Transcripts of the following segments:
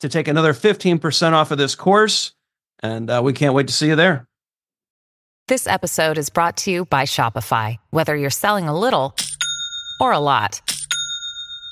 to take another 15% off of this course. And uh, we can't wait to see you there. This episode is brought to you by Shopify. Whether you're selling a little or a lot,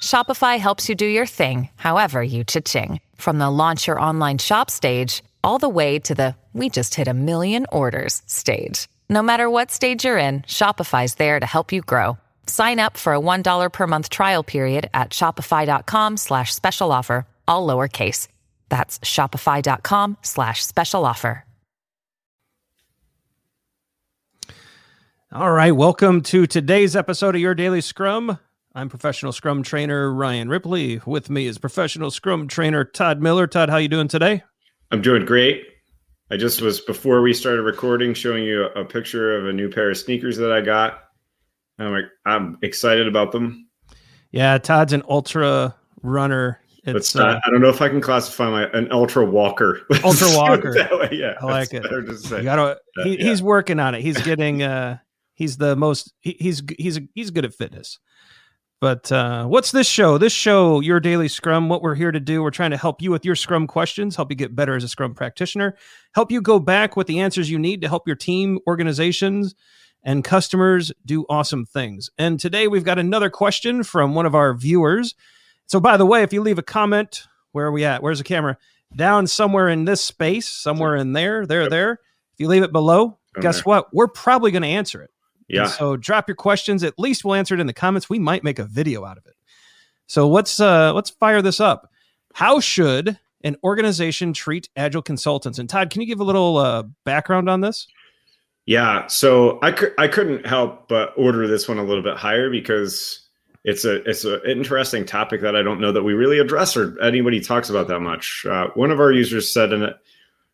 Shopify helps you do your thing, however you cha-ching. From the launch your online shop stage, all the way to the we just hit a million orders stage. No matter what stage you're in, Shopify's there to help you grow. Sign up for a $1 per month trial period at shopify.com slash special offer all lowercase. That's shopify.com slash special offer. All right, welcome to today's episode of Your Daily Scrum. I'm professional Scrum trainer Ryan Ripley. With me is professional Scrum trainer Todd Miller. Todd, how you doing today? I'm doing great. I just was before we started recording showing you a picture of a new pair of sneakers that I got. I'm like, I'm excited about them. Yeah, Todd's an ultra runner it's, uh, I don't know if I can classify my an ultra walker. Ultra walker. yeah, I like it. You gotta, he, yeah. He's working on it. He's getting. uh He's the most. He, he's he's he's good at fitness. But uh, what's this show? This show, Your Daily Scrum, what we're here to do, we're trying to help you with your Scrum questions, help you get better as a Scrum practitioner, help you go back with the answers you need to help your team, organizations, and customers do awesome things. And today we've got another question from one of our viewers. So, by the way, if you leave a comment, where are we at? Where's the camera? Down somewhere in this space, somewhere in there, there, there. If you leave it below, guess what? We're probably going to answer it. Yeah. And so drop your questions. At least we'll answer it in the comments. We might make a video out of it. So let's uh let's fire this up. How should an organization treat agile consultants? And Todd, can you give a little uh, background on this? Yeah. So I could I couldn't help but order this one a little bit higher because it's a it's an interesting topic that I don't know that we really address or anybody talks about that much. Uh, one of our users said in a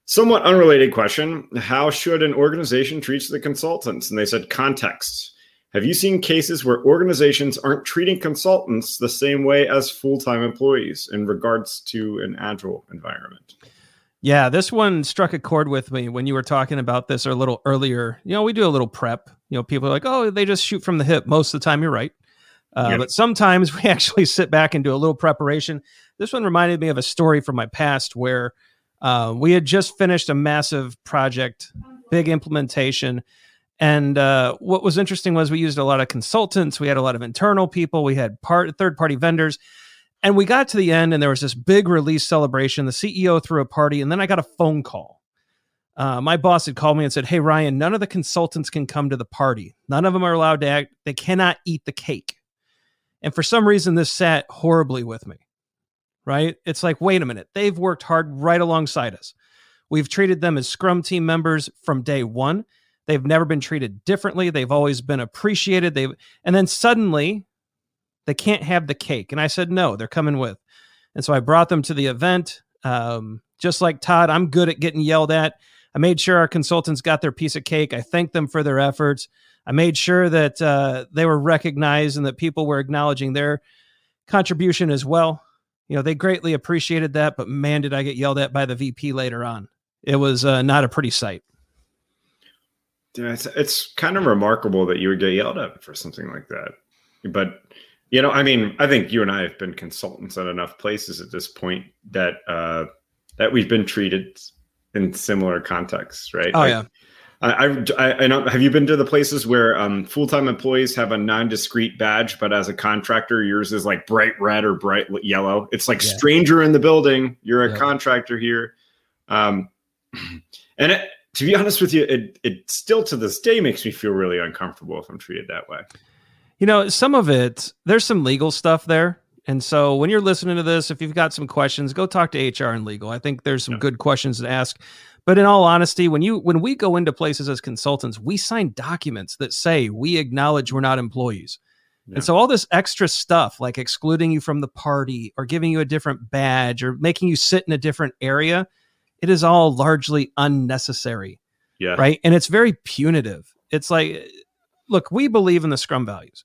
somewhat unrelated question, "How should an organization treat the consultants?" And they said context. Have you seen cases where organizations aren't treating consultants the same way as full time employees in regards to an agile environment? Yeah, this one struck a chord with me when you were talking about this a little earlier. You know, we do a little prep. You know, people are like, oh, they just shoot from the hip. Most of the time, you're right. Uh, yep. But sometimes we actually sit back and do a little preparation. This one reminded me of a story from my past where uh, we had just finished a massive project, big implementation. And uh, what was interesting was we used a lot of consultants, we had a lot of internal people, we had part third party vendors. And we got to the end, and there was this big release celebration. The CEO threw a party, and then I got a phone call. Uh, my boss had called me and said, Hey, Ryan, none of the consultants can come to the party. None of them are allowed to act. They cannot eat the cake. And for some reason, this sat horribly with me, right? It's like, wait a minute, they've worked hard right alongside us. We've treated them as Scrum team members from day one. They've never been treated differently. They've always been appreciated. They've, and then suddenly they can't have the cake. And I said, no, they're coming with. And so I brought them to the event. Um, just like Todd, I'm good at getting yelled at. I made sure our consultants got their piece of cake. I thanked them for their efforts. I made sure that uh, they were recognized and that people were acknowledging their contribution as well. You know, they greatly appreciated that, but man, did I get yelled at by the VP later on. It was uh, not a pretty sight. Yeah, it's it's kind of remarkable that you would get yelled at for something like that. But you know, I mean, I think you and I have been consultants at enough places at this point that uh, that we've been treated in similar contexts, right? Oh yeah. I, I, I know, have you been to the places where um, full time employees have a non-discrete badge, but as a contractor, yours is like bright red or bright yellow? It's like yeah. stranger in the building. You're a yeah. contractor here, um, and it, to be honest with you, it it still to this day makes me feel really uncomfortable if I'm treated that way. You know, some of it there's some legal stuff there. And so when you're listening to this, if you've got some questions, go talk to HR and legal. I think there's some yeah. good questions to ask. But in all honesty, when you when we go into places as consultants, we sign documents that say we acknowledge we're not employees. Yeah. And so all this extra stuff like excluding you from the party or giving you a different badge or making you sit in a different area, it is all largely unnecessary. Yeah. Right? And it's very punitive. It's like look, we believe in the scrum values.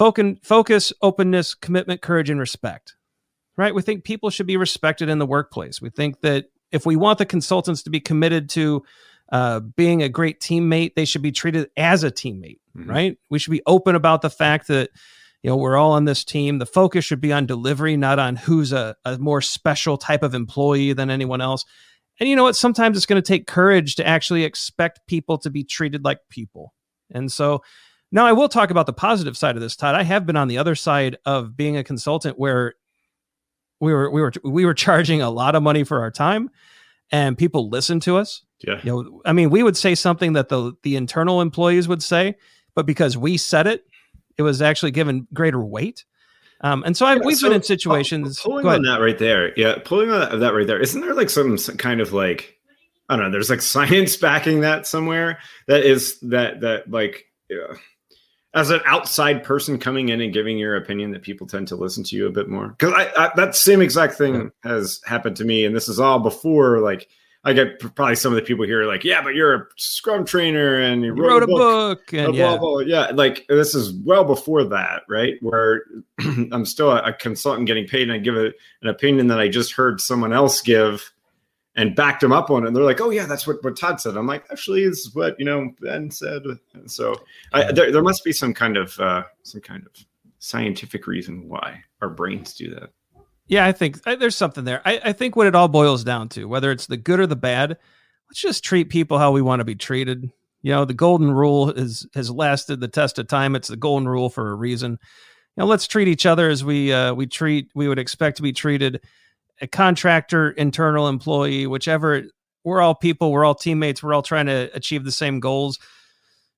Focus, focus, openness, commitment, courage, and respect. Right? We think people should be respected in the workplace. We think that if we want the consultants to be committed to uh, being a great teammate, they should be treated as a teammate, mm-hmm. right? We should be open about the fact that you know we're all on this team. The focus should be on delivery, not on who's a, a more special type of employee than anyone else. And you know what? Sometimes it's going to take courage to actually expect people to be treated like people. And so now I will talk about the positive side of this, Todd. I have been on the other side of being a consultant where we were we were we were charging a lot of money for our time and people listened to us. Yeah. You know i mean we would say something that the the internal employees would say but because we said it it was actually given greater weight. Um, and so I've, yeah, we've so been in situations pulling on that right there yeah pulling on that right there isn't there like some kind of like i don't know there's like science backing that somewhere that is that that like yeah as an outside person coming in and giving your opinion that people tend to listen to you a bit more because I, I, that same exact thing has happened to me and this is all before like i get probably some of the people here like yeah but you're a scrum trainer and you, you wrote, wrote, a book, book and yeah. Blah, blah. yeah like this is well before that right where i'm still a, a, consultant getting paid and i give a, an opinion that i just heard someone else give and backed him up on it. And they're like, "Oh yeah, that's what, what Todd said." I'm like, "Actually, is what you know Ben said." And so I, there, there must be some kind of uh, some kind of scientific reason why our brains do that. Yeah, I think I, there's something there. I, I think what it all boils down to, whether it's the good or the bad, let's just treat people how we want to be treated. You know, the golden rule is has lasted the test of time. It's the golden rule for a reason. You know, let's treat each other as we uh, we treat we would expect to be treated a contractor, internal employee, whichever. We're all people. We're all teammates. We're all trying to achieve the same goals.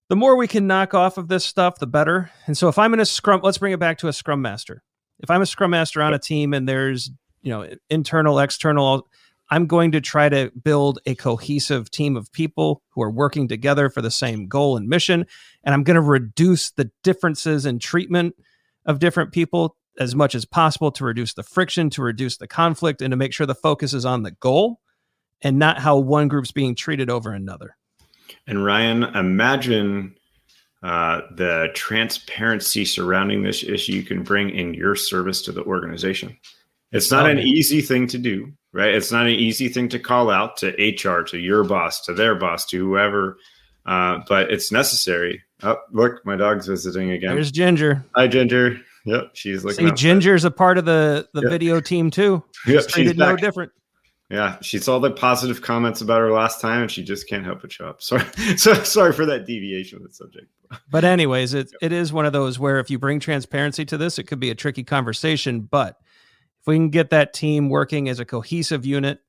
The more we can knock off of this stuff, the better. And so, if I'm in a scrum, let's bring it back to a scrum master. If I'm a scrum master on a team and there's you know internal, external, I'm going to try to build a cohesive team of people who are working together for the same goal and mission. And I'm going to reduce the differences in treatment of different people as much as possible to reduce the friction, to reduce the conflict, and to make sure the focus is on the goal and not how one group's being treated over another. And Ryan, imagine uh, the transparency surrounding this issue you can bring in your service to the organization. It's not an easy thing to do, right? It's not an easy thing to call out to HR, to your boss, to their boss, to whoever, uh, but it's necessary. Oh, look, my dog's visiting again. There's Ginger. Hi, Ginger. Yep, she's looking. See, Ginger's a part of the the yep. video team too. She's yep, treated she's no different. Yeah, she saw the positive comments about her last time, and she just can't help but show up. Sorry, so sorry for that deviation of the subject. But anyways, it yep. it is one of those where if you bring transparency to this, it could be a tricky conversation. But if we can get that team working as a cohesive unit,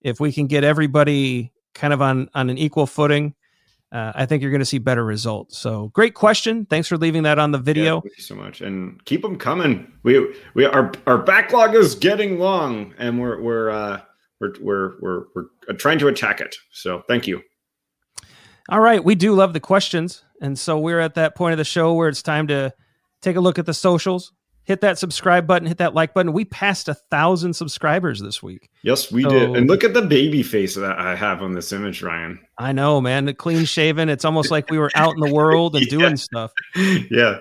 if we can get everybody kind of on on an equal footing, uh, I think you're going to see better results. So great question. Thanks for leaving that on the video. Yeah, thank you so much, and keep them coming. We we our our backlog is getting long, and we're we're uh, we're we're we're we're trying to attack it. So thank you. All right, we do love the questions, and so we're at that point of the show where it's time to take a look at the socials hit that subscribe button, hit that like button. We passed a thousand subscribers this week. Yes, we so, did. And look at the baby face that I have on this image, Ryan. I know, man. The clean shaven. It's almost like we were out in the world and yeah. doing stuff. Yeah.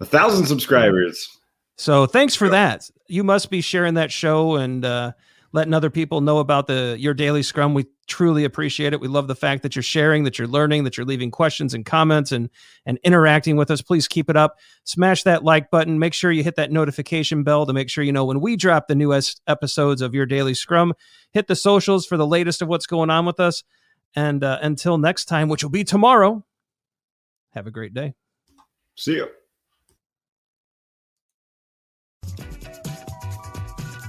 A thousand subscribers. So thanks for that. You must be sharing that show and uh, letting other people know about the your daily scrum. We truly appreciate it. We love the fact that you're sharing, that you're learning, that you're leaving questions and comments and and interacting with us. Please keep it up. Smash that like button. Make sure you hit that notification bell to make sure you know when we drop the newest episodes of your daily scrum. Hit the socials for the latest of what's going on with us. And uh, until next time, which will be tomorrow, have a great day. See you.